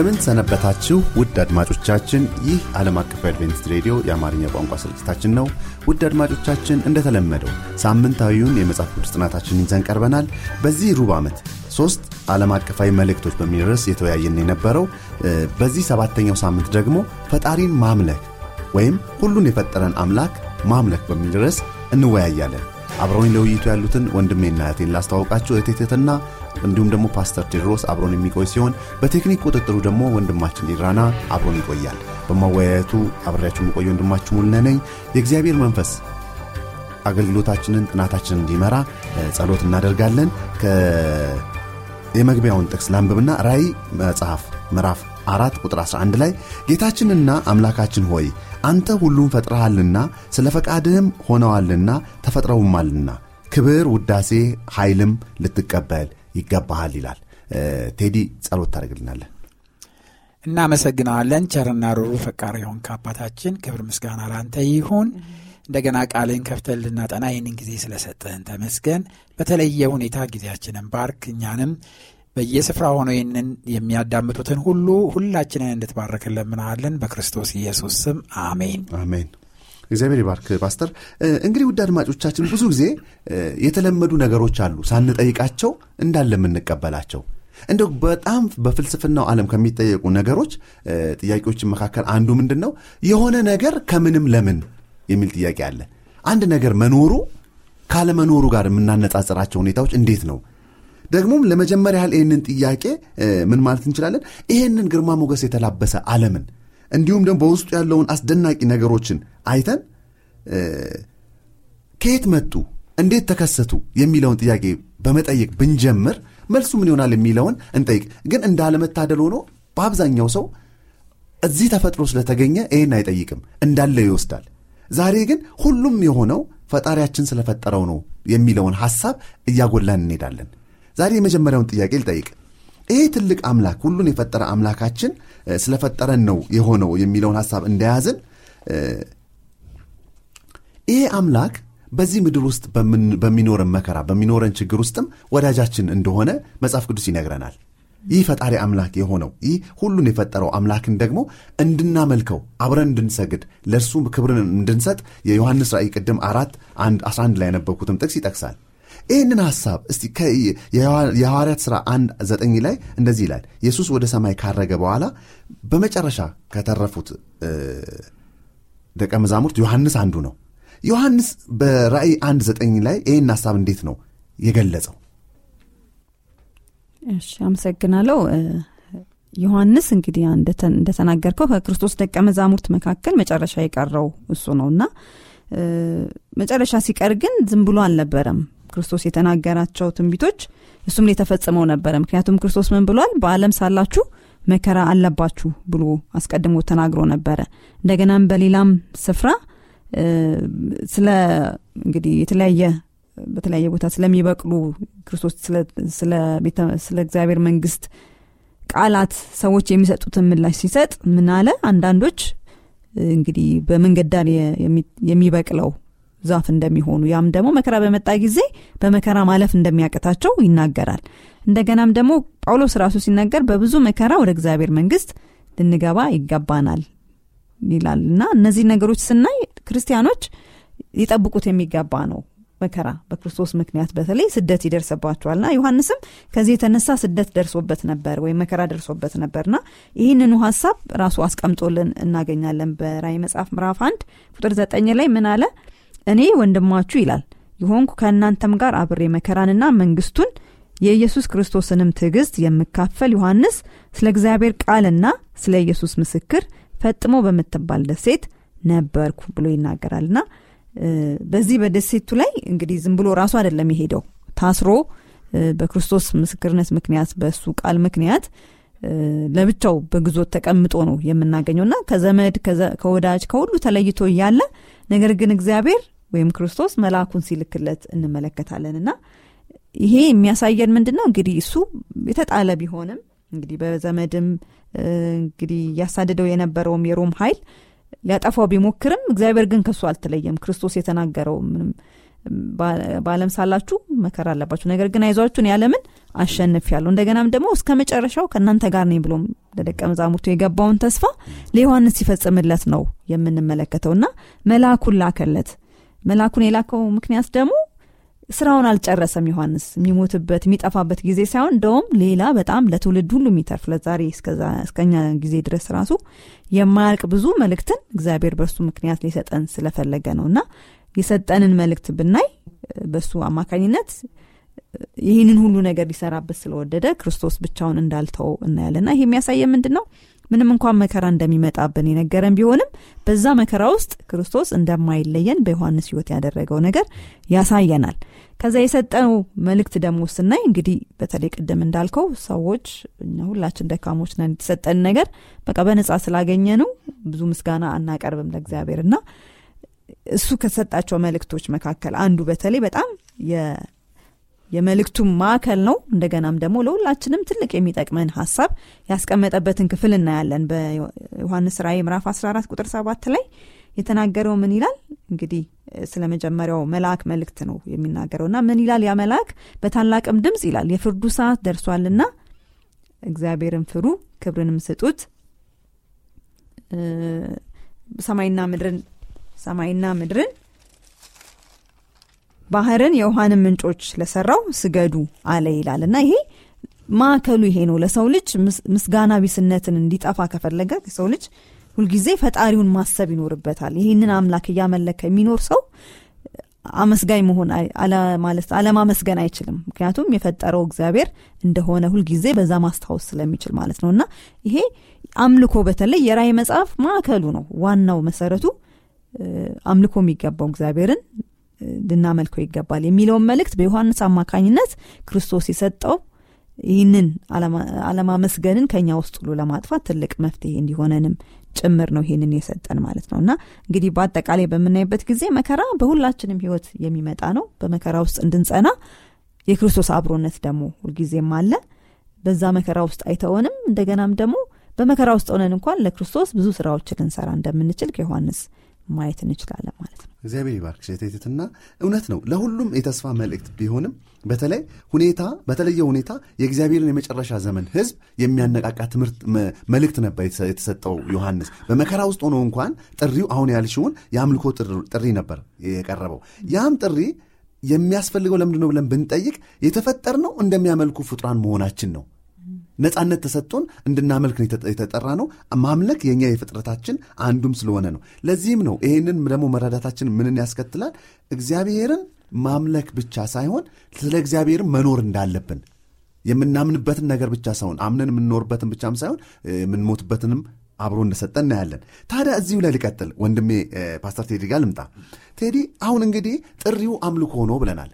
እንደምን ሰነበታችሁ ውድ አድማጮቻችን። ይህ ዓለም አቀፍ አድቬንቲስት ሬዲዮ የአማርኛ ቋንቋ ስርጭታችን ነው። ውድ አድማጮቻችን እንደተለመደው ሳምንታዊውን የመጽሐፍ ቅዱስ ጥናታችንን ይዘን ቀርበናል። በዚህ ሩብ ዓመት ሶስት ዓለም አቀፋዊ መልእክቶች በሚል የተወያየን የነበረው በዚህ ሰባተኛው ሳምንት ደግሞ ፈጣሪን ማምለክ ወይም ሁሉን የፈጠረን አምላክ ማምለክ በሚል ርዕስ እንወያያለን። አብረውኝ ለውይይቱ ያሉትን ወንድሜና እህቴን ላስተዋውቃችሁ። እህቴትትና እንዲሁም ደግሞ ፓስተር ቴድሮስ አብሮን የሚቆይ ሲሆን በቴክኒክ ቁጥጥሩ ደግሞ ወንድማችን ኢራና አብሮን ይቆያል። በማወያየቱ አብሬያችሁ የምቆየ ወንድማችሁ ሙልነ ነኝ። የእግዚአብሔር መንፈስ አገልግሎታችንን ጥናታችንን እንዲመራ ጸሎት እናደርጋለን። የመግቢያውን ጥቅስ ላንብብና ራእይ መጽሐፍ ምዕራፍ አራት ቁጥር 11 ላይ ጌታችንና አምላካችን ሆይ አንተ ሁሉም ፈጥረሃልና ስለ ፈቃድህም ሆነዋልና ተፈጥረውማልና ክብር፣ ውዳሴ፣ ኃይልም ልትቀበል ይገባሃል ይላል። ቴዲ ጸሎት ታደርግልናለን። እናመሰግናለን። ቸርና ሩሩ ፈቃሪ የሆንክ አባታችን ክብር ምስጋና ላንተ ይሁን። እንደገና ቃልን ከፍተን ልናጠና ይህንን ጊዜ ስለሰጠህን ተመስገን። በተለየ ሁኔታ ጊዜያችንን ባርክ። እኛንም በየስፍራ ሆነው ይህንን የሚያዳምጡትን ሁሉ ሁላችንን እንድትባረክ እንለምናሃለን። በክርስቶስ ኢየሱስ ስም አሜን አሜን። እግዚአብሔር ይባርክ ፓስተር። እንግዲህ ውድ አድማጮቻችን ብዙ ጊዜ የተለመዱ ነገሮች አሉ ሳንጠይቃቸው እንዳለ የምንቀበላቸው እንደው በጣም በፍልስፍናው ዓለም ከሚጠየቁ ነገሮች ጥያቄዎችን መካከል አንዱ ምንድን ነው? የሆነ ነገር ከምንም ለምን የሚል ጥያቄ አለ። አንድ ነገር መኖሩ ካለመኖሩ ጋር የምናነጻጽራቸው ሁኔታዎች እንዴት ነው? ደግሞም ለመጀመሪያ ያህል ይህንን ጥያቄ ምን ማለት እንችላለን? ይህንን ግርማ ሞገስ የተላበሰ ዓለምን እንዲሁም ደግሞ በውስጡ ያለውን አስደናቂ ነገሮችን አይተን ከየት መጡ፣ እንዴት ተከሰቱ የሚለውን ጥያቄ በመጠየቅ ብንጀምር መልሱ ምን ይሆናል የሚለውን እንጠይቅ። ግን እንዳለመታደል ሆኖ በአብዛኛው ሰው እዚህ ተፈጥሮ ስለተገኘ ይህን አይጠይቅም፣ እንዳለ ይወስዳል። ዛሬ ግን ሁሉም የሆነው ፈጣሪያችን ስለፈጠረው ነው የሚለውን ሐሳብ እያጎላን እንሄዳለን። ዛሬ የመጀመሪያውን ጥያቄ ልጠይቅ። ይህ ትልቅ አምላክ ሁሉን የፈጠረ አምላካችን ስለፈጠረን ነው የሆነው የሚለውን ሐሳብ እንደያዝን ይሄ አምላክ በዚህ ምድር ውስጥ በሚኖረን መከራ በሚኖረን ችግር ውስጥም ወዳጃችን እንደሆነ መጽሐፍ ቅዱስ ይነግረናል። ይህ ፈጣሪ አምላክ የሆነው ይህ ሁሉን የፈጠረው አምላክን ደግሞ እንድናመልከው አብረን እንድንሰግድ ለእርሱ ክብርን እንድንሰጥ የዮሐንስ ራእይ ቅድም አራት 11 ላይ ያነበብኩትም ጥቅስ ይጠቅሳል። ይህንን ሐሳብ እስቲ የሐዋርያት ሥራ አንድ ዘጠኝ ላይ እንደዚህ ይላል። ኢየሱስ ወደ ሰማይ ካረገ በኋላ በመጨረሻ ከተረፉት ደቀ መዛሙርት ዮሐንስ አንዱ ነው። ዮሐንስ በራእይ አንድ ዘጠኝ ላይ ይህን ሐሳብ እንዴት ነው የገለጸው? እሺ፣ አመሰግናለሁ። ዮሐንስ እንግዲህ እንደተናገርከው ከክርስቶስ ደቀ መዛሙርት መካከል መጨረሻ የቀረው እሱ ነው እና መጨረሻ ሲቀር ግን ዝም ብሎ አልነበረም። ክርስቶስ የተናገራቸው ትንቢቶች እሱም ላይ የተፈጽመው ነበረ። ምክንያቱም ክርስቶስ ምን ብሏል? በዓለም ሳላችሁ መከራ አለባችሁ ብሎ አስቀድሞ ተናግሮ ነበረ። እንደገናም በሌላም ስፍራ ስለ እንግዲህ የተለያየ በተለያየ ቦታ ስለሚበቅሉ ክርስቶስ ስለ እግዚአብሔር መንግስት ቃላት ሰዎች የሚሰጡትን ምላሽ ሲሰጥ ምን አለ? አንዳንዶች እንግዲህ በመንገድ ዳር የሚበቅለው ዛፍ እንደሚሆኑ ያም ደግሞ መከራ በመጣ ጊዜ በመከራ ማለፍ እንደሚያቅታቸው ይናገራል። እንደገናም ደግሞ ጳውሎስ ራሱ ሲናገር በብዙ መከራ ወደ እግዚአብሔር መንግስት ልንገባ ይገባናል ይላል እና እነዚህ ነገሮች ስናይ ክርስቲያኖች ሊጠብቁት የሚገባ ነው። መከራ በክርስቶስ ምክንያት በተለይ ስደት ይደርስባቸዋልና ዮሐንስም ከዚህ የተነሳ ስደት ደርሶበት ነበር ወይም መከራ ደርሶበት ነበርና ይህንኑ ሀሳብ ራሱ አስቀምጦልን እናገኛለን። በራእይ መጽሐፍ ምዕራፍ አንድ ቁጥር ዘጠኝ ላይ ምን አለ? እኔ ወንድማችሁ ይላል። የሆንኩ ከእናንተም ጋር አብሬ መከራንና መንግስቱን የኢየሱስ ክርስቶስንም ትዕግስት የምካፈል ዮሐንስ ስለ እግዚአብሔር ቃልና ስለ ኢየሱስ ምስክር ፈጥሞ በምትባል ደሴት ነበርኩ ብሎ ይናገራልና በዚህ በደሴቱ ላይ እንግዲህ ዝም ብሎ ራሱ አይደለም የሄደው። ታስሮ በክርስቶስ ምስክርነት ምክንያት በእሱ ቃል ምክንያት ለብቻው በግዞት ተቀምጦ ነው የምናገኘው እና ከዘመድ ከወዳጅ ከሁሉ ተለይቶ እያለ ነገር ግን እግዚአብሔር ወይም ክርስቶስ መልአኩን ሲልክለት እንመለከታለን እና ይሄ የሚያሳየን ምንድን ነው እንግዲህ እሱ የተጣለ ቢሆንም እንግዲህ በዘመድም እንግዲህ እያሳደደው የነበረውም የሮም ኃይል ሊያጠፋው ቢሞክርም እግዚአብሔር ግን ከሱ አልተለየም። ክርስቶስ የተናገረው ምንም በአለም ሳላችሁ መከራ አለባችሁ። ነገር ግን አይዟችሁን ያለምን አሸንፍ ያለው እንደገናም ደግሞ እስከ መጨረሻው ከእናንተ ጋር ነኝ ብሎም ለደቀ መዛሙርቱ የገባውን ተስፋ ለዮሐንስ ሲፈጽምለት ነው የምንመለከተው እና መልአኩን ላከለት። መልአኩን የላከው ምክንያት ደግሞ ስራውን አልጨረሰም ዮሐንስ። የሚሞትበት የሚጠፋበት ጊዜ ሳይሆን እንደውም ሌላ በጣም ለትውልድ ሁሉ የሚተርፍ ለዛሬ እስከኛ ጊዜ ድረስ ራሱ የማያልቅ ብዙ መልእክትን እግዚአብሔር በሱ ምክንያት ሊሰጠን ስለፈለገ ነው እና የሰጠንን መልእክት ብናይ በሱ አማካኝነት ይህንን ሁሉ ነገር ሊሰራበት ስለወደደ ክርስቶስ ብቻውን እንዳልተው እናያለና ይህ የሚያሳየ ምንድን ነው ምንም እንኳን መከራ እንደሚመጣብን የነገረን ቢሆንም በዛ መከራ ውስጥ ክርስቶስ እንደማይለየን በዮሐንስ ህይወት ያደረገው ነገር ያሳየናል። ከዛ የሰጠነው መልእክት ደግሞ ስናይ እንግዲህ በተለይ ቅድም እንዳልከው ሰዎች ሁላችን ደካሞች ነን የተሰጠን ነገር በቃ በነጻ ስላገኘ ነው ብዙ ምስጋና አናቀርብም ለእግዚአብሔር። እና እሱ ከሰጣቸው መልእክቶች መካከል አንዱ በተለይ በጣም የመልእክቱ ማዕከል ነው። እንደገናም ደግሞ ለሁላችንም ትልቅ የሚጠቅመን ሀሳብ ያስቀመጠበትን ክፍል እናያለን። በዮሐንስ ራእይ ምዕራፍ 14 ቁጥር 7 ላይ የተናገረው ምን ይላል? እንግዲህ ስለ መጀመሪያው መልአክ መልእክት ነው የሚናገረው እና ምን ይላል? ያ መልአክ በታላቅም ድምፅ ይላል የፍርዱ ሰዓት ደርሷልና እግዚአብሔርን ፍሩ ክብርንም ስጡት ሰማይና ምድርን ሰማይና ምድርን ባህርን የውሃንም ምንጮች ለሰራው ስገዱ አለ ይላል። እና ይሄ ማዕከሉ ይሄ ነው። ለሰው ልጅ ምስጋና ቢስነትን እንዲጠፋ ከፈለገ የሰው ልጅ ሁልጊዜ ፈጣሪውን ማሰብ ይኖርበታል። ይህንን አምላክ እያመለከ የሚኖር ሰው አመስጋኝ መሆን አለማመስገን አይችልም። ምክንያቱም የፈጠረው እግዚአብሔር እንደሆነ ሁልጊዜ በዛ ማስታወስ ስለሚችል ማለት ነው። እና ይሄ አምልኮ በተለይ የራይ መጽሐፍ ማዕከሉ ነው። ዋናው መሰረቱ አምልኮ የሚገባው እግዚአብሔርን ልናመልከው ይገባል የሚለውን መልእክት በዮሐንስ አማካኝነት ክርስቶስ የሰጠው ይህንን አለማመስገንን ከኛ ውስጥ ሁሉ ለማጥፋት ትልቅ መፍትሄ እንዲሆነንም ጭምር ነው ይህንን የሰጠን ማለት ነው። እና እንግዲህ በአጠቃላይ በምናይበት ጊዜ መከራ በሁላችንም ህይወት የሚመጣ ነው። በመከራ ውስጥ እንድንጸና የክርስቶስ አብሮነት ደግሞ ሁልጊዜም አለ። በዛ መከራ ውስጥ አይተወንም እንደገናም ደግሞ በመከራ ውስጥ ሆነን እንኳን ለክርስቶስ ብዙ ስራዎችን ልንሰራ እንደምንችል ከዮሐንስ ማየት እንችላለን ማለት ነው። እግዚአብሔር ይባርክ። ሴቴትትና እውነት ነው። ለሁሉም የተስፋ መልእክት ቢሆንም በተለይ ሁኔታ በተለየ ሁኔታ የእግዚአብሔርን የመጨረሻ ዘመን ህዝብ የሚያነቃቃ ትምህርት መልእክት ነበር የተሰጠው ዮሐንስ። በመከራ ውስጥ ሆኖ እንኳን ጥሪው አሁን ያልሽውን የአምልኮ ጥሪ ነበር የቀረበው። ያም ጥሪ የሚያስፈልገው ለምንድን ነው ብለን ብንጠይቅ የተፈጠር ነው እንደሚያመልኩ ፍጡራን መሆናችን ነው ነጻነት ተሰጥቶን እንድናመልክ የተጠራ ነው ማምለክ የኛ የፍጥረታችን አንዱም ስለሆነ ነው። ለዚህም ነው ይህንን ደግሞ መረዳታችን ምንን ያስከትላል? እግዚአብሔርን ማምለክ ብቻ ሳይሆን ስለ እግዚአብሔርን መኖር እንዳለብን። የምናምንበትን ነገር ብቻ ሳይሆን አምነን የምንኖርበትን ብቻም ሳይሆን የምንሞትበትንም አብሮ እንደሰጠ እናያለን። ታዲያ እዚሁ ላይ ሊቀጥል ወንድሜ ፓስተር ቴዲ ጋር ልምጣ። ቴዲ አሁን እንግዲህ ጥሪው አምልኮ ነው ብለናል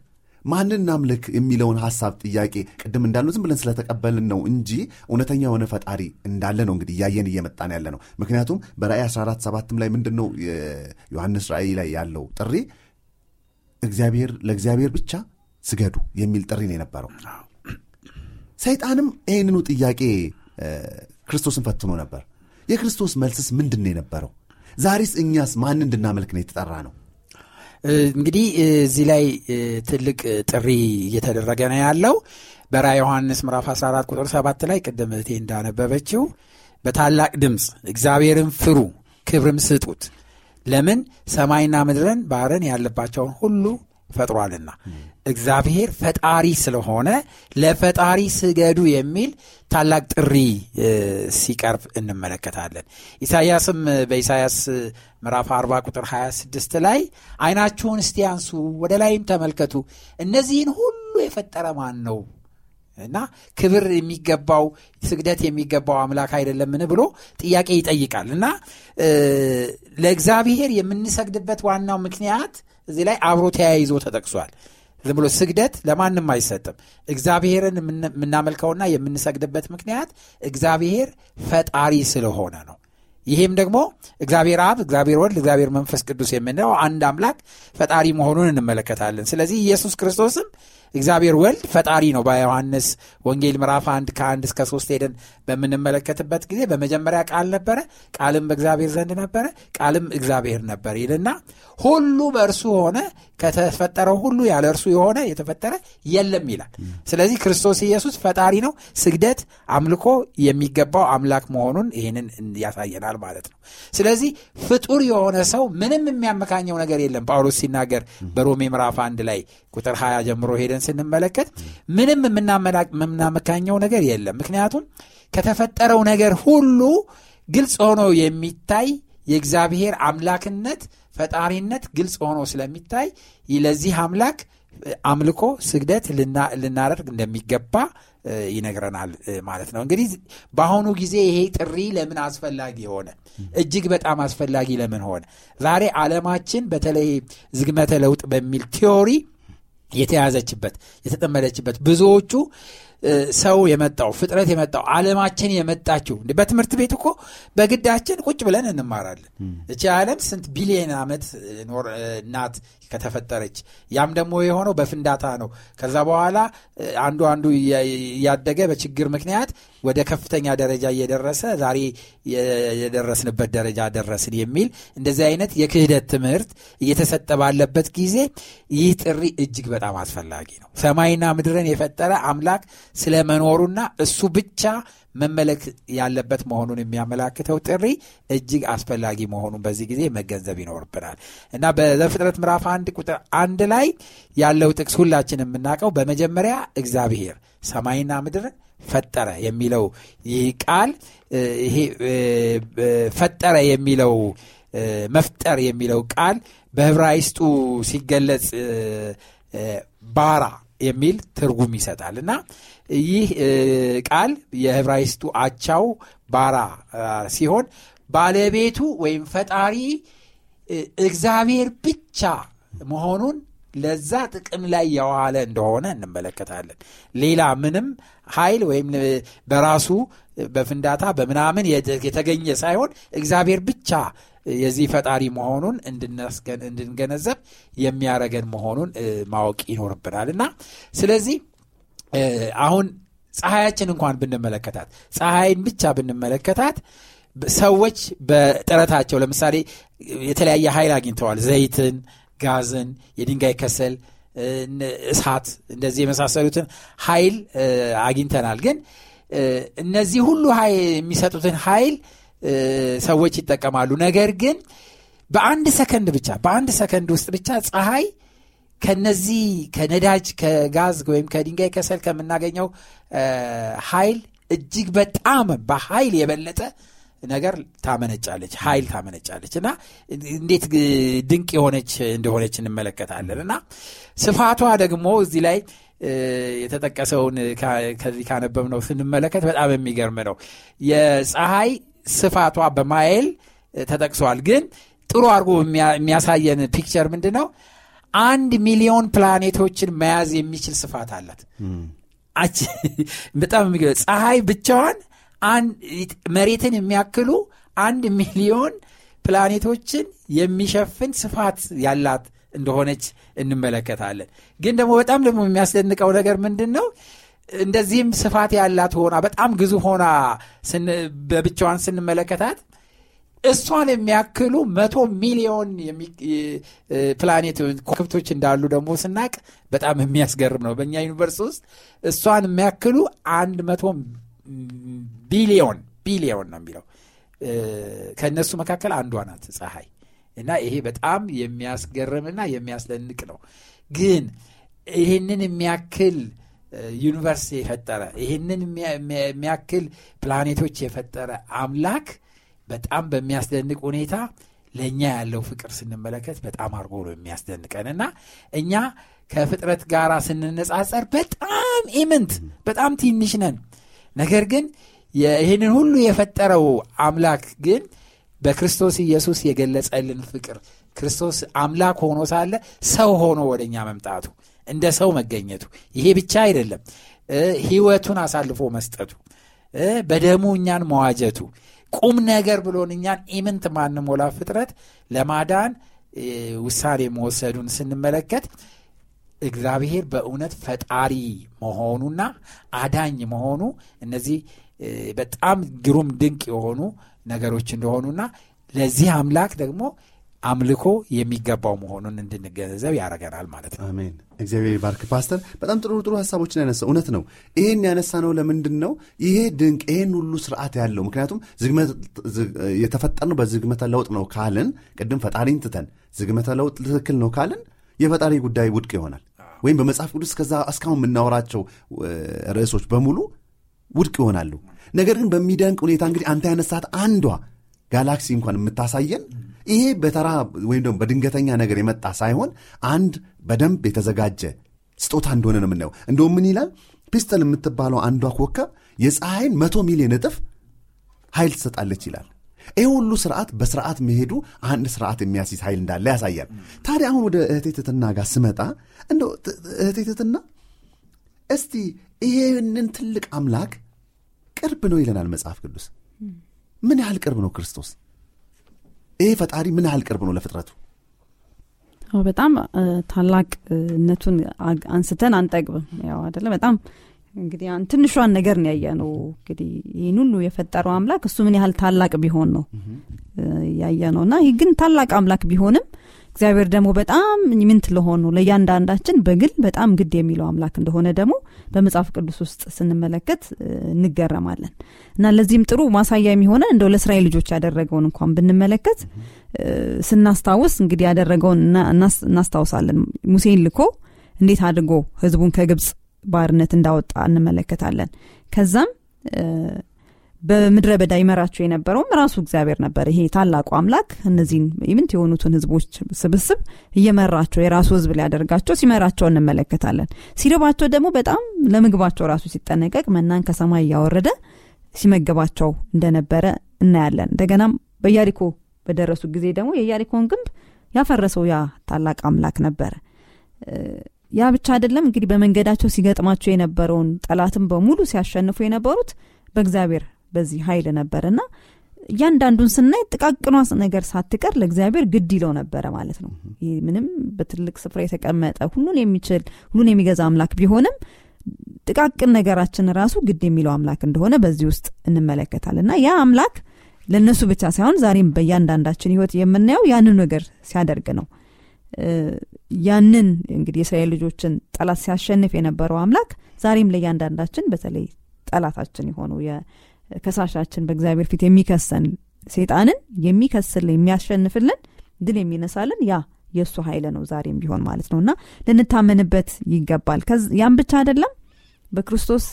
ማንን እናምልክ የሚለውን ሀሳብ ጥያቄ ቅድም እንዳልነው ዝም ብለን ስለተቀበልን ነው እንጂ እውነተኛ የሆነ ፈጣሪ እንዳለ ነው እንግዲህ እያየን እየመጣን ያለ ነው ምክንያቱም በራእይ 14 ሰባትም ላይ ምንድን ነው ዮሐንስ ራእይ ላይ ያለው ጥሪ? እግዚአብሔር ለእግዚአብሔር ብቻ ስገዱ የሚል ጥሪ ነው የነበረው። ሰይጣንም ይህንኑ ጥያቄ ክርስቶስን ፈትኖ ነበር። የክርስቶስ መልስስ ምንድን ነው የነበረው? ዛሬስ እኛስ ማን እንድናመልክ ነው የተጠራ ነው እንግዲህ እዚህ ላይ ትልቅ ጥሪ እየተደረገ ነው ያለው። በራ ዮሐንስ ምዕራፍ 14 ቁጥር 7 ላይ ቅድም እህቴ እንዳነበበችው በታላቅ ድምፅ እግዚአብሔርን ፍሩ ክብርም ስጡት። ለምን? ሰማይና ምድርን ባህርን ያለባቸውን ሁሉ ፈጥሯልና። እግዚአብሔር ፈጣሪ ስለሆነ ለፈጣሪ ስገዱ የሚል ታላቅ ጥሪ ሲቀርብ እንመለከታለን። ኢሳያስም በኢሳያስ ምዕራፍ 40 ቁጥር 26 ላይ አይናችሁን እስቲ አንሱ ወደ ላይም ተመልከቱ። እነዚህን ሁሉ የፈጠረ ማን ነው እና ክብር የሚገባው ስግደት የሚገባው አምላክ አይደለምን ብሎ ጥያቄ ይጠይቃል። እና ለእግዚአብሔር የምንሰግድበት ዋናው ምክንያት እዚህ ላይ አብሮ ተያይዞ ተጠቅሷል። ዝም ብሎ ስግደት ለማንም አይሰጥም። እግዚአብሔርን የምናመልከውና የምንሰግድበት ምክንያት እግዚአብሔር ፈጣሪ ስለሆነ ነው። ይህም ደግሞ እግዚአብሔር አብ እግዚአብሔር ወልድ እግዚአብሔር መንፈስ ቅዱስ የምንለው አንድ አምላክ ፈጣሪ መሆኑን እንመለከታለን። ስለዚህ ኢየሱስ ክርስቶስም እግዚአብሔር ወልድ ፈጣሪ ነው። በዮሐንስ ወንጌል ምዕራፍ አንድ ከአንድ እስከ ሶስት ሄደን በምንመለከትበት ጊዜ በመጀመሪያ ቃል ነበረ ቃልም በእግዚአብሔር ዘንድ ነበረ ቃልም እግዚአብሔር ነበር ይልና ሁሉ በእርሱ ሆነ ከተፈጠረው ሁሉ ያለ እርሱ የሆነ የተፈጠረ የለም ይላል። ስለዚህ ክርስቶስ ኢየሱስ ፈጣሪ ነው። ስግደት አምልኮ የሚገባው አምላክ መሆኑን ይህንን ያሳየናል ማለት ነው። ስለዚህ ፍጡር የሆነ ሰው ምንም የሚያመካኘው ነገር የለም። ጳውሎስ ሲናገር በሮሜ ምዕራፍ አንድ ላይ ቁጥር 20 ጀምሮ ሄደን ስንመለከት ምንም የምናመካኘው ነገር የለም። ምክንያቱም ከተፈጠረው ነገር ሁሉ ግልጽ ሆኖ የሚታይ የእግዚአብሔር አምላክነት ፈጣሪነት ግልጽ ሆኖ ስለሚታይ ለዚህ አምላክ አምልኮ ስግደት ልናደርግ እንደሚገባ ይነግረናል ማለት ነው። እንግዲህ በአሁኑ ጊዜ ይሄ ጥሪ ለምን አስፈላጊ ሆነ? እጅግ በጣም አስፈላጊ ለምን ሆነ? ዛሬ ዓለማችን በተለይ ዝግመተ ለውጥ በሚል ቲዮሪ የተያዘችበት የተጠመደችበት ብዙዎቹ ሰው የመጣው ፍጥረት የመጣው አለማችን የመጣችው በትምህርት ቤት እኮ በግዳችን ቁጭ ብለን እንማራለን። እቺ ዓለም ስንት ቢሊየን ዓመት ናት ከተፈጠረች። ያም ደግሞ የሆነው በፍንዳታ ነው። ከዛ በኋላ አንዱ አንዱ እያደገ በችግር ምክንያት ወደ ከፍተኛ ደረጃ እየደረሰ ዛሬ የደረስንበት ደረጃ ደረስን የሚል እንደዚህ አይነት የክህደት ትምህርት እየተሰጠ ባለበት ጊዜ ይህ ጥሪ እጅግ በጣም አስፈላጊ ነው። ሰማይና ምድርን የፈጠረ አምላክ ስለመኖሩና እሱ ብቻ መመለክ ያለበት መሆኑን የሚያመላክተው ጥሪ እጅግ አስፈላጊ መሆኑን በዚህ ጊዜ መገንዘብ ይኖርብናል። እና በዘፍጥረት ምዕራፍ አንድ ቁጥር አንድ ላይ ያለው ጥቅስ ሁላችን የምናውቀው በመጀመሪያ እግዚአብሔር ሰማይና ምድር ፈጠረ የሚለው ይህ ቃል ይሄ ፈጠረ የሚለው መፍጠር የሚለው ቃል በህብራይስጡ ሲገለጽ ባራ የሚል ትርጉም ይሰጣል። እና ይህ ቃል የህብራይስጡ አቻው ባራ ሲሆን ባለቤቱ ወይም ፈጣሪ እግዚአብሔር ብቻ መሆኑን ለዛ ጥቅም ላይ የዋለ እንደሆነ እንመለከታለን። ሌላ ምንም ኃይል ወይም በራሱ በፍንዳታ በምናምን የተገኘ ሳይሆን እግዚአብሔር ብቻ የዚህ ፈጣሪ መሆኑን እንድንገነዘብ የሚያደረገን መሆኑን ማወቅ ይኖርብናል። እና ስለዚህ አሁን ፀሐያችን እንኳን ብንመለከታት ፀሐይን ብቻ ብንመለከታት ሰዎች በጥረታቸው ለምሳሌ የተለያየ ኃይል አግኝተዋል። ዘይትን ጋዝን የድንጋይ ከሰል እሳት እንደዚህ የመሳሰሉትን ኃይል አግኝተናል። ግን እነዚህ ሁሉ የሚሰጡትን ኃይል ሰዎች ይጠቀማሉ። ነገር ግን በአንድ ሰከንድ ብቻ በአንድ ሰከንድ ውስጥ ብቻ ፀሐይ ከነዚህ ከነዳጅ ከጋዝ ወይም ከድንጋይ ከሰል ከምናገኘው ኃይል እጅግ በጣም በኃይል የበለጠ ነገር ታመነጫለች ኃይል ታመነጫለች። እና እንዴት ድንቅ የሆነች እንደሆነች እንመለከታለን። እና ስፋቷ ደግሞ እዚህ ላይ የተጠቀሰውን ከዚህ ካነበብነው ስንመለከት በጣም የሚገርም ነው። የፀሐይ ስፋቷ በማይል ተጠቅሷል። ግን ጥሩ አድርጎ የሚያሳየን picture ምንድን ነው አንድ ሚሊዮን ፕላኔቶችን መያዝ የሚችል ስፋት አላት። በጣም የሚገ ፀሐይ ብቻዋን መሬትን የሚያክሉ አንድ ሚሊዮን ፕላኔቶችን የሚሸፍን ስፋት ያላት እንደሆነች እንመለከታለን። ግን ደግሞ በጣም ደግሞ የሚያስደንቀው ነገር ምንድን ነው እንደዚህም ስፋት ያላት ሆና በጣም ግዙፍ ሆና በብቻዋን ስንመለከታት እሷን የሚያክሉ መቶ ሚሊዮን ፕላኔት ከዋክብቶች እንዳሉ ደግሞ ስናቅ በጣም የሚያስገርም ነው። በእኛ universe ውስጥ እሷን የሚያክሉ አንድ መቶ ቢሊዮን ቢሊዮን ነው የሚለው። ከእነሱ መካከል አንዷ ናት ፀሐይ። እና ይሄ በጣም የሚያስገርምና የሚያስደንቅ ነው። ግን ይህንን የሚያክል universe የፈጠረ ይህንን የሚያክል ፕላኔቶች የፈጠረ አምላክ በጣም በሚያስደንቅ ሁኔታ ለእኛ ያለው ፍቅር ስንመለከት በጣም አድርጎ ነው የሚያስደንቀን። እና እኛ ከፍጥረት ጋር ስንነጻጸር በጣም ኢምንት በጣም ትንሽ ነን። ነገር ግን ይህንን ሁሉ የፈጠረው አምላክ ግን በክርስቶስ ኢየሱስ የገለጸልን ፍቅር ክርስቶስ አምላክ ሆኖ ሳለ ሰው ሆኖ ወደ እኛ መምጣቱ እንደ ሰው መገኘቱ ይሄ ብቻ አይደለም። ህይወቱን አሳልፎ መስጠቱ በደሙ እኛን መዋጀቱ ቁም ነገር ብሎን እኛን ኢምንት ማንሞላ ፍጥረት ለማዳን ውሳኔ መወሰዱን ስንመለከት እግዚአብሔር በእውነት ፈጣሪ መሆኑና አዳኝ መሆኑ እነዚህ በጣም ግሩም ድንቅ የሆኑ ነገሮች እንደሆኑና ለዚህ አምላክ ደግሞ አምልኮ የሚገባው መሆኑን እንድንገነዘብ ያደረገናል ማለት ነው። አሜን። እግዚአብሔር ባርክ ፓስተር። በጣም ጥሩ ጥሩ ሀሳቦችን ያነሳ እውነት ነው። ይሄን ያነሳ ነው ለምንድን ነው ይሄ ድንቅ ይሄን ሁሉ ስርዓት ያለው ምክንያቱም የተፈጠርነው በዝግመተ ለውጥ ነው ካልን ቅድም ፈጣሪን ትተን ዝግመተ ለውጥ ትክክል ነው ካልን የፈጣሪ ጉዳይ ውድቅ ይሆናል። ወይም በመጽሐፍ ቅዱስ ከዛ እስካሁን የምናወራቸው ርዕሶች በሙሉ ውድቅ ይሆናሉ። ነገር ግን በሚደንቅ ሁኔታ እንግዲህ አንተ ያነሳት አንዷ ጋላክሲ እንኳን የምታሳየን ይሄ በተራ ወይም ደግሞ በድንገተኛ ነገር የመጣ ሳይሆን አንድ በደንብ የተዘጋጀ ስጦታ እንደሆነ ነው የምናየው። እንደውም ምን ይላል? ፒስተል የምትባለው አንዷ ኮከብ የፀሐይን መቶ ሚሊዮን እጥፍ ኃይል ትሰጣለች ይላል። ይህ ሁሉ ስርዓት በስርዓት መሄዱ አንድ ስርዓት የሚያሲዝ ኃይል እንዳለ ያሳያል። ታዲያ አሁን ወደ እህቴትትና ጋር ስመጣ እንደ እህቴትትና እስቲ ይሄንን ትልቅ አምላክ ቅርብ ነው ይለናል መጽሐፍ ቅዱስ። ምን ያህል ቅርብ ነው ክርስቶስ ይሄ ፈጣሪ ምን ያህል ቅርብ ነው ለፍጥረቱ? በጣም ታላቅነቱን አንስተን አንጠግብም። ያው አደለ በጣም እንግዲህ ትንሿን ነገር ነው ያየ ነው እንግዲህ ይህን ሁሉ የፈጠረው አምላክ እሱ ምን ያህል ታላቅ ቢሆን ነው ያየ ነው እና ይህ ግን ታላቅ አምላክ ቢሆንም እግዚአብሔር ደግሞ በጣም ምንት ለሆኑ ለእያንዳንዳችን በግል በጣም ግድ የሚለው አምላክ እንደሆነ ደግሞ በመጽሐፍ ቅዱስ ውስጥ ስንመለከት እንገረማለን። እና ለዚህም ጥሩ ማሳያ የሚሆነ እንደው ለእስራኤል ልጆች ያደረገውን እንኳን ብንመለከት ስናስታውስ እንግዲህ ያደረገውን እናስታውሳለን። ሙሴን ልኮ እንዴት አድርጎ ህዝቡን ከግብፅ ባርነት እንዳወጣ እንመለከታለን። ከዛም በምድረ በዳ ይመራቸው የነበረውም ራሱ እግዚአብሔር ነበር። ይሄ ታላቁ አምላክ እነዚህን ይምንት የሆኑትን ህዝቦች ስብስብ እየመራቸው የራሱ ህዝብ ሊያደርጋቸው ሲመራቸው እንመለከታለን። ሲርባቸው ደግሞ በጣም ለምግባቸው ራሱ ሲጠነቀቅ መናን ከሰማይ እያወረደ ሲመገባቸው እንደነበረ እናያለን። እንደገናም በያሪኮ በደረሱ ጊዜ ደግሞ የያሪኮን ግንብ ያፈረሰው ያ ታላቅ አምላክ ነበረ። ያ ብቻ አይደለም እንግዲህ በመንገዳቸው ሲገጥማቸው የነበረውን ጠላትን በሙሉ ሲያሸንፉ የነበሩት በእግዚአብሔር በዚህ ኃይል ነበር እና እያንዳንዱን ስናይ ጥቃቅኗ ነገር ሳትቀር ለእግዚአብሔር ግድ ይለው ነበረ ማለት ነው። ይህ ምንም በትልቅ ስፍራ የተቀመጠ ሁሉን የሚችል ሁሉን የሚገዛ አምላክ ቢሆንም ጥቃቅን ነገራችን ራሱ ግድ የሚለው አምላክ እንደሆነ በዚህ ውስጥ እንመለከታል እና ያ አምላክ ለእነሱ ብቻ ሳይሆን ዛሬም በእያንዳንዳችን ህይወት የምናየው ያንን ነገር ሲያደርግ ነው። ያንን እንግዲህ የእስራኤል ልጆችን ጠላት ሲያሸንፍ የነበረው አምላክ ዛሬም ለእያንዳንዳችን በተለይ ጠላታችን የሆነው ከሳሻችን በእግዚአብሔር ፊት የሚከሰን ሴጣንን የሚከስልን የሚያሸንፍልን ድል የሚነሳልን ያ የእሱ ኃይል ነው ዛሬም ቢሆን ማለት ነው። እና ልንታመንበት ይገባል። ያም ብቻ አይደለም። በክርስቶስ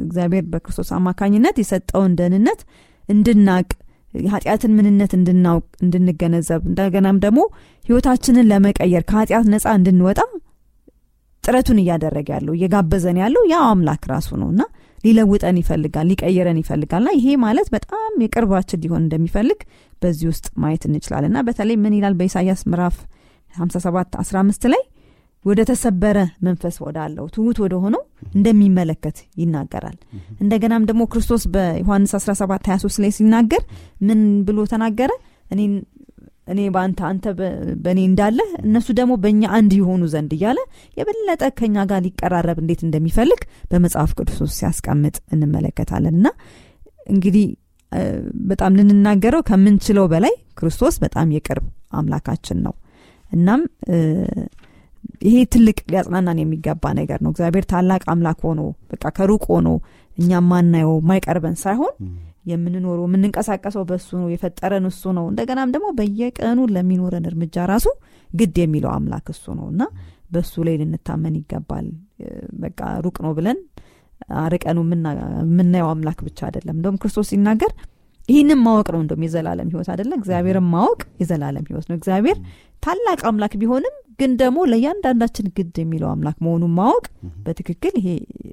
እግዚአብሔር በክርስቶስ አማካኝነት የሰጠውን ደህንነት እንድናቅ የኃጢአትን ምንነት እንድናውቅ እንድንገነዘብ እንደገናም ደግሞ ህይወታችንን ለመቀየር ከኃጢአት ነፃ እንድንወጣ ጥረቱን እያደረገ ያለው እየጋበዘን ያለው ያው አምላክ ራሱ ነው። እና ሊለውጠን ይፈልጋል ሊቀይረን ይፈልጋል። ና ይሄ ማለት በጣም የቅርባችን ሊሆን እንደሚፈልግ በዚህ ውስጥ ማየት እንችላለን። እና በተለይ ምን ይላል በኢሳያስ ምዕራፍ 57 15 ላይ? ወደ ተሰበረ መንፈስ ወዳለው ትውት ወደ ሆነው እንደሚመለከት ይናገራል። እንደገናም ደግሞ ክርስቶስ በዮሐንስ 17 23 ላይ ሲናገር ምን ብሎ ተናገረ እኔ በአንተ አንተ በእኔ እንዳለ እነሱ ደግሞ በእኛ አንድ የሆኑ ዘንድ እያለ የበለጠ ከኛ ጋር ሊቀራረብ እንዴት እንደሚፈልግ በመጽሐፍ ቅዱስ ሲያስቀምጥ እንመለከታለን። እና እንግዲህ በጣም ልንናገረው ከምንችለው በላይ ክርስቶስ በጣም የቅርብ አምላካችን ነው። እናም ይሄ ትልቅ ሊያጽናናን የሚገባ ነገር ነው። እግዚአብሔር ታላቅ አምላክ ሆኖ በቃ ከሩቅ ሆኖ እኛ ማናየው ማይቀርበን ሳይሆን የምንኖረው የምንንቀሳቀሰው በሱ ነው የፈጠረን እሱ ነው። እንደገናም ደግሞ በየቀኑ ለሚኖረን እርምጃ ራሱ ግድ የሚለው አምላክ እሱ ነው እና በሱ ላይ ልንታመን ይገባል። በቃ ሩቅ ነው ብለን አርቀኑ የምናየው አምላክ ብቻ አይደለም። እንደውም ክርስቶስ ሲናገር ይህንም ማወቅ ነው እንደም የዘላለም ህይወት አይደለ? እግዚአብሔርን ማወቅ የዘላለም ህይወት ነው። እግዚአብሔር ታላቅ አምላክ ቢሆንም ግን ደግሞ ለእያንዳንዳችን ግድ የሚለው አምላክ መሆኑን ማወቅ በትክክል ይሄ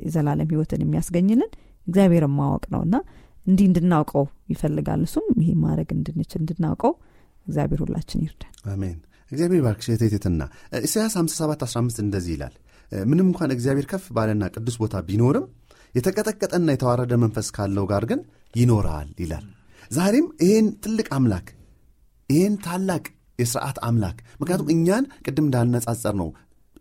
የዘላለም ህይወትን የሚያስገኝልን እግዚአብሔርን ማወቅ ነው እና እንዲህ እንድናውቀው ይፈልጋል። እሱም ይሄ ማድረግ እንድንችል እንድናውቀው እግዚአብሔር ሁላችን ይርዳል አሜን። እግዚአብሔር ባርክሽ ቴቴትና ኢሳያስ 57 15 እንደዚህ ይላል። ምንም እንኳን እግዚአብሔር ከፍ ባለና ቅዱስ ቦታ ቢኖርም የተቀጠቀጠና የተዋረደ መንፈስ ካለው ጋር ግን ይኖራል ይላል። ዛሬም ይህን ትልቅ አምላክ ይህን ታላቅ የስርዓት አምላክ ምክንያቱም እኛን ቅድም እንዳነጻጸርነው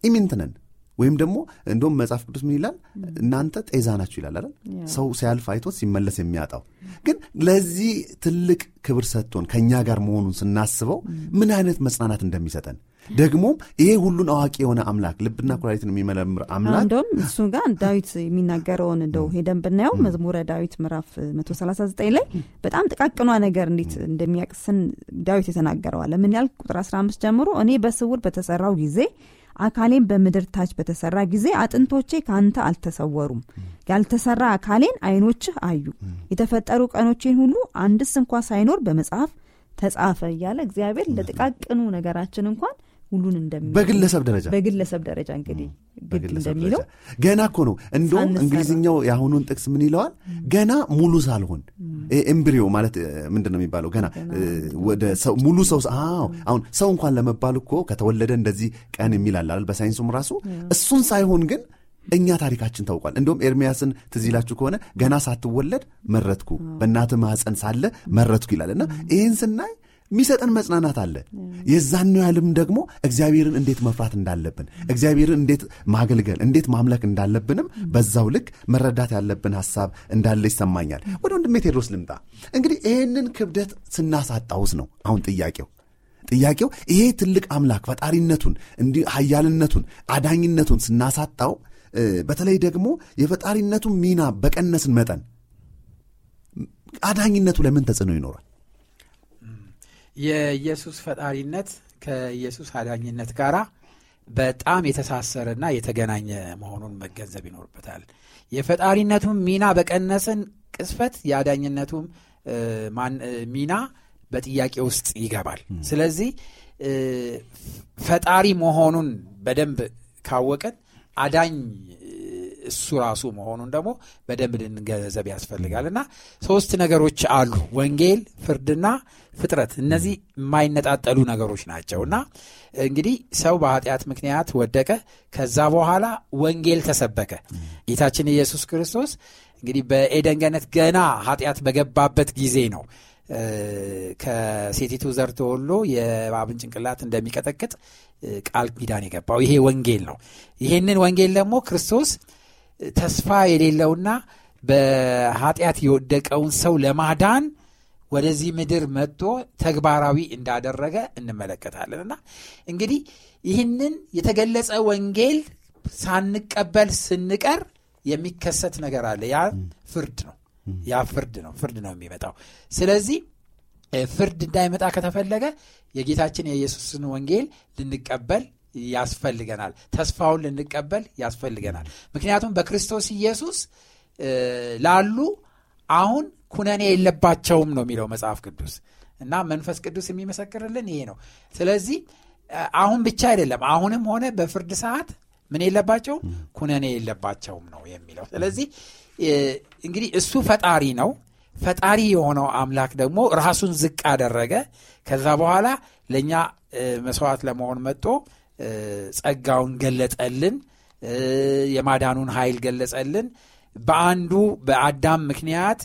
ኢምንት ነን ወይም ደግሞ እንደውም መጽሐፍ ቅዱስ ምን ይላል? እናንተ ጤዛ ናችሁ ይላል አይደል? ሰው ሲያልፍ አይቶት ሲመለስ የሚያጣው። ግን ለዚህ ትልቅ ክብር ሰጥቶን ከእኛ ጋር መሆኑን ስናስበው ምን አይነት መጽናናት እንደሚሰጠን። ደግሞም ይሄ ሁሉን አዋቂ የሆነ አምላክ ልብና ኩላሊትን የሚመረምር አምላክ እንደውም እሱ ጋር ዳዊት የሚናገረውን እንደው ሄደን ብናየው መዝሙረ ዳዊት ምዕራፍ 139 ላይ በጣም ጥቃቅኗ ነገር እንዴት እንደሚያቅስን ዳዊት የተናገረዋለ ምን ያህል ቁጥር 15 ጀምሮ እኔ በስውር በተሰራው ጊዜ አካሌን በምድር ታች በተሰራ ጊዜ አጥንቶቼ ከአንተ አልተሰወሩም። ያልተሰራ አካሌን አይኖችህ አዩ። የተፈጠሩ ቀኖቼን ሁሉ አንድስ እንኳ ሳይኖር በመጽሐፍ ተጻፈ እያለ እግዚአብሔር ለጥቃቅኑ ነገራችን እንኳን ሁሉን እንደሚ በግለሰብ ደረጃ? በግለሰብ ደረጃ እንግዲህ ግድ እንደሚለው ገና እኮ ነው። እንደውም እንግሊዝኛው የአሁኑን ጥቅስ ምን ይለዋል? ገና ሙሉ ሳልሆን። ኤምብሪዮ ማለት ምንድን ነው የሚባለው? ገና ወደ ሰው ሙሉ ሰው አሁን ሰው እንኳን ለመባል እኮ ከተወለደ እንደዚህ ቀን የሚላል በሳይንሱም ራሱ እሱን ሳይሆን ግን እኛ ታሪካችን ታውቋል። እንደውም ኤርሚያስን ትዚላችሁ ከሆነ ገና ሳትወለድ መረትኩ በእናት ማህፀን ሳለ መረትኩ ይላል። እና ይህን ስናይ የሚሰጠን መጽናናት አለ። የዛን ያህልም ደግሞ እግዚአብሔርን እንዴት መፍራት እንዳለብን እግዚአብሔርን እንዴት ማገልገል እንዴት ማምለክ እንዳለብንም በዛው ልክ መረዳት ያለብን ሀሳብ እንዳለ ይሰማኛል። ወደ ወንድሜ ቴድሮስ ልምጣ። እንግዲህ ይህንን ክብደት ስናሳጣውስ ነው አሁን ጥያቄው። ጥያቄው ይሄ ትልቅ አምላክ ፈጣሪነቱን እንዲህ ሀያልነቱን አዳኝነቱን ስናሳጣው በተለይ ደግሞ የፈጣሪነቱን ሚና በቀነስን መጠን አዳኝነቱ ለምን ተጽዕኖ ይኖራል የኢየሱስ ፈጣሪነት ከኢየሱስ አዳኝነት ጋር በጣም የተሳሰረና የተገናኘ መሆኑን መገንዘብ ይኖርበታል። የፈጣሪነቱም ሚና በቀነስን ቅስፈት የአዳኝነቱም ሚና በጥያቄ ውስጥ ይገባል። ስለዚህ ፈጣሪ መሆኑን በደንብ ካወቅን አዳኝ እሱ ራሱ መሆኑን ደግሞ በደንብ ልንገነዘብ ያስፈልጋል። እና ሶስት ነገሮች አሉ። ወንጌል ፍርድና ፍጥረት። እነዚህ የማይነጣጠሉ ነገሮች ናቸው። እና እንግዲህ ሰው በኃጢአት ምክንያት ወደቀ። ከዛ በኋላ ወንጌል ተሰበከ። ጌታችን ኢየሱስ ክርስቶስ እንግዲህ በኤደን ገና ኃጢአት በገባበት ጊዜ ነው። ከሴቲቱ ዘር ተወሎ የእባብን ጭንቅላት እንደሚቀጠቅጥ ቃል ኪዳን የገባው ይሄ ወንጌል ነው። ይሄንን ወንጌል ደግሞ ክርስቶስ ተስፋ የሌለውና በኃጢአት የወደቀውን ሰው ለማዳን ወደዚህ ምድር መጥቶ ተግባራዊ እንዳደረገ እንመለከታለን። እና እንግዲህ ይህንን የተገለጸ ወንጌል ሳንቀበል ስንቀር የሚከሰት ነገር አለ። ያ ፍርድ ነው። ያ ፍርድ ነው። ፍርድ ነው የሚመጣው። ስለዚህ ፍርድ እንዳይመጣ ከተፈለገ የጌታችን የኢየሱስን ወንጌል ልንቀበል ያስፈልገናል። ተስፋውን ልንቀበል ያስፈልገናል። ምክንያቱም በክርስቶስ ኢየሱስ ላሉ አሁን ኩነኔ የለባቸውም ነው የሚለው መጽሐፍ ቅዱስ። እና መንፈስ ቅዱስ የሚመሰክርልን ይሄ ነው። ስለዚህ አሁን ብቻ አይደለም። አሁንም ሆነ በፍርድ ሰዓት ምን የለባቸውም? ኩነኔ የለባቸውም ነው የሚለው። ስለዚህ እንግዲህ እሱ ፈጣሪ ነው። ፈጣሪ የሆነው አምላክ ደግሞ ራሱን ዝቅ አደረገ። ከዛ በኋላ ለእኛ መስዋዕት ለመሆን መጥቶ ጸጋውን ገለጠልን የማዳኑን ኃይል ገለጸልን። በአንዱ በአዳም ምክንያት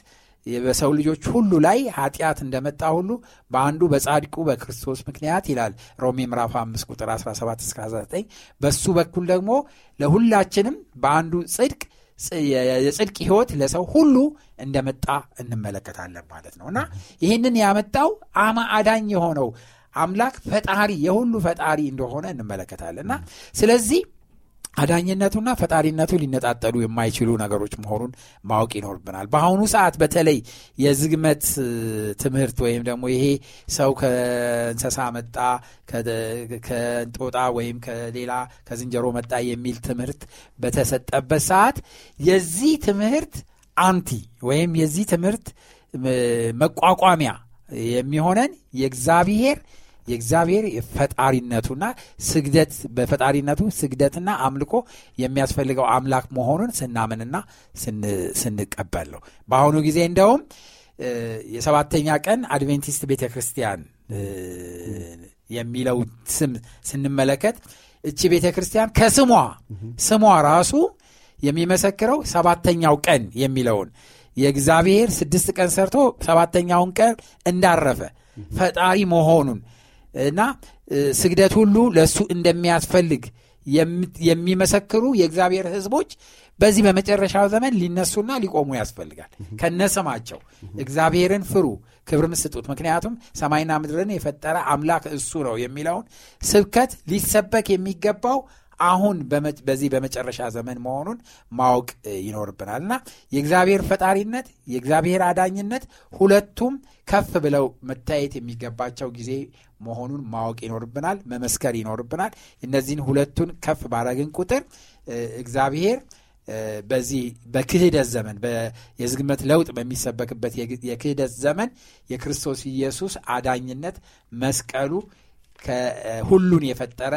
በሰው ልጆች ሁሉ ላይ ኃጢአት እንደመጣ ሁሉ በአንዱ በጻድቁ በክርስቶስ ምክንያት ይላል ሮሜ ምዕራፍ 5 ቁጥር 17 እስከ 19 በሱ በኩል ደግሞ ለሁላችንም በአንዱ ጽድቅ የጽድቅ ህይወት ለሰው ሁሉ እንደመጣ እንመለከታለን ማለት ነው። እና ይህንን ያመጣው አማ አዳኝ የሆነው አምላክ ፈጣሪ የሁሉ ፈጣሪ እንደሆነ እንመለከታለን። እና ስለዚህ አዳኝነቱና ፈጣሪነቱ ሊነጣጠሉ የማይችሉ ነገሮች መሆኑን ማወቅ ይኖርብናል። በአሁኑ ሰዓት በተለይ የዝግመት ትምህርት ወይም ደግሞ ይሄ ሰው ከእንሰሳ መጣ ከእንጦጣ ወይም ከሌላ ከዝንጀሮ መጣ የሚል ትምህርት በተሰጠበት ሰዓት የዚህ ትምህርት አንቲ ወይም የዚህ ትምህርት መቋቋሚያ የሚሆነን የእግዚአብሔር የእግዚአብሔር ፈጣሪነቱና ስግደት በፈጣሪነቱ ስግደትና አምልኮ የሚያስፈልገው አምላክ መሆኑን ስናምንና ስንቀበል ነው። በአሁኑ ጊዜ እንደውም የሰባተኛ ቀን አድቬንቲስት ቤተ ክርስቲያን የሚለው ስም ስንመለከት እቺ ቤተ ክርስቲያን ከስሟ ስሟ ራሱ የሚመሰክረው ሰባተኛው ቀን የሚለውን የእግዚአብሔር ስድስት ቀን ሰርቶ ሰባተኛውን ቀን እንዳረፈ ፈጣሪ መሆኑን እና ስግደት ሁሉ ለእሱ እንደሚያስፈልግ የሚመሰክሩ የእግዚአብሔር ህዝቦች በዚህ በመጨረሻው ዘመን ሊነሱና ሊቆሙ ያስፈልጋል። ከነስማቸው እግዚአብሔርን ፍሩ ክብርም ስጡት። ምክንያቱም ሰማይና ምድርን የፈጠረ አምላክ እሱ ነው የሚለውን ስብከት ሊሰበክ የሚገባው አሁን በዚህ በመጨረሻ ዘመን መሆኑን ማወቅ ይኖርብናል የእግዚአብሔር ፈጣሪነት የእግዚአብሔር አዳኝነት ሁለቱም ከፍ ብለው መታየት የሚገባቸው ጊዜ መሆኑን ማወቅ ይኖርብናል መመስከር ይኖርብናል። እነዚህን ሁለቱን ከፍ ባረግን ቁጥር እግዚአብሔር በዚህ በክህደት ዘመን የዝግመት ለውጥ በሚሰበክበት የክህደት ዘመን የክርስቶስ ኢየሱስ አዳኝነት መስቀሉ ሁሉን የፈጠረ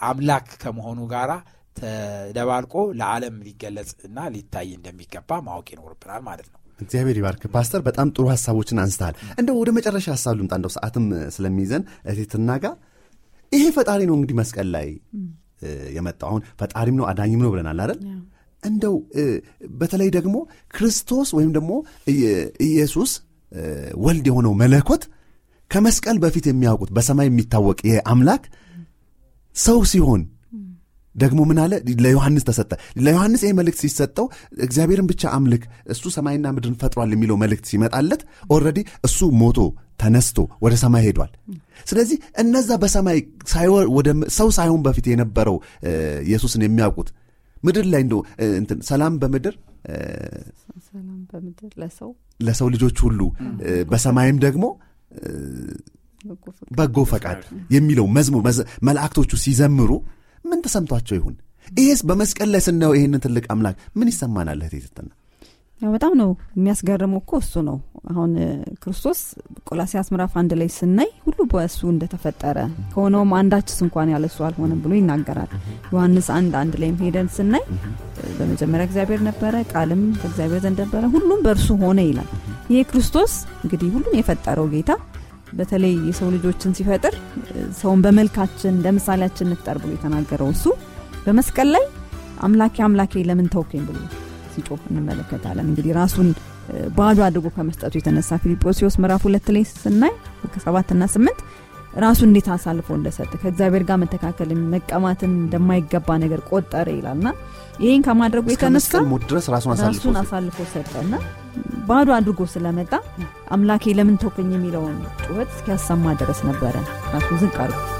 አምላክ ከመሆኑ ጋር ተደባልቆ ለዓለም ሊገለጽ እና ሊታይ እንደሚገባ ማወቅ ይኖርብናል ማለት ነው። እግዚአብሔር ይባርክ። ፓስተር በጣም ጥሩ ሀሳቦችን አንስተሃል። እንደው ወደ መጨረሻ ሀሳብ ልምጣ። እንደው ሰዓትም ስለሚይዘን እቴትና ጋር ይሄ ፈጣሪ ነው እንግዲህ መስቀል ላይ የመጣው። አሁን ፈጣሪም ነው አዳኝም ነው ብለናል አይደል? እንደው በተለይ ደግሞ ክርስቶስ ወይም ደግሞ ኢየሱስ ወልድ የሆነው መለኮት ከመስቀል በፊት የሚያውቁት በሰማይ የሚታወቅ ይሄ አምላክ ሰው ሲሆን ደግሞ ምን አለ? ለዮሐንስ ተሰጠ። ለዮሐንስ ይህ መልእክት ሲሰጠው እግዚአብሔርን ብቻ አምልክ እሱ ሰማይና ምድርን ፈጥሯል የሚለው መልእክት ሲመጣለት already እሱ ሞቶ ተነስቶ ወደ ሰማይ ሄዷል። ስለዚህ እነዛ በሰማይ ሰው ሳይሆን በፊት የነበረው ኢየሱስን የሚያውቁት ምድር ላይ እንደ ሰላም በምድር ለሰው ልጆች ሁሉ በሰማይም ደግሞ በጎ ፈቃድ የሚለው መዝሙር መላእክቶቹ ሲዘምሩ ምን ተሰምቷቸው ይሁን? ይሄስ በመስቀል ላይ ስናየው ይህንን ትልቅ አምላክ ምን ይሰማናል? ያው በጣም ነው የሚያስገርመው እኮ እሱ ነው። አሁን ክርስቶስ ቆላሲያስ ምዕራፍ አንድ ላይ ስናይ ሁሉ በእሱ እንደተፈጠረ ከሆነውም አንዳችስ እንኳን ያለሱ አልሆነም ብሎ ይናገራል። ዮሐንስ አንድ አንድ ላይም ሄደን ስናይ በመጀመሪያ እግዚአብሔር ነበረ ቃልም በእግዚአብሔር ዘንድ ነበረ ሁሉም በእርሱ ሆነ ይላል። ይሄ ክርስቶስ እንግዲህ ሁሉን የፈጠረው ጌታ በተለይ የሰው ልጆችን ሲፈጥር ሰውን በመልካችን እንደ ምሳሌያችን ንፍጠር ብሎ የተናገረው እሱ በመስቀል ላይ አምላኬ አምላኬ ለምን ተውከኝ ብሎ ሲጮህ እንመለከታለን። እንግዲህ ራሱን ባዶ አድርጎ ከመስጠቱ የተነሳ ፊልጶስዎስ ምዕራፍ ሁለት ላይ ስናይ ከሰባትና ስምንት ራሱ እንዴት አሳልፎ እንደሰጠ ከእግዚአብሔር ጋር መተካከል መቀማትን እንደማይገባ ነገር ቆጠረ ይላልና ይህን ከማድረጉ የተነሳ ራሱን አሳልፎ ሰጠና ባዶ አድርጎ ስለመጣ አምላኬ ለምን ተውከኝ የሚለውን ጩኸት እስኪያሰማ ድረስ ነበረ። ራሱ ዝቅ አድርጎ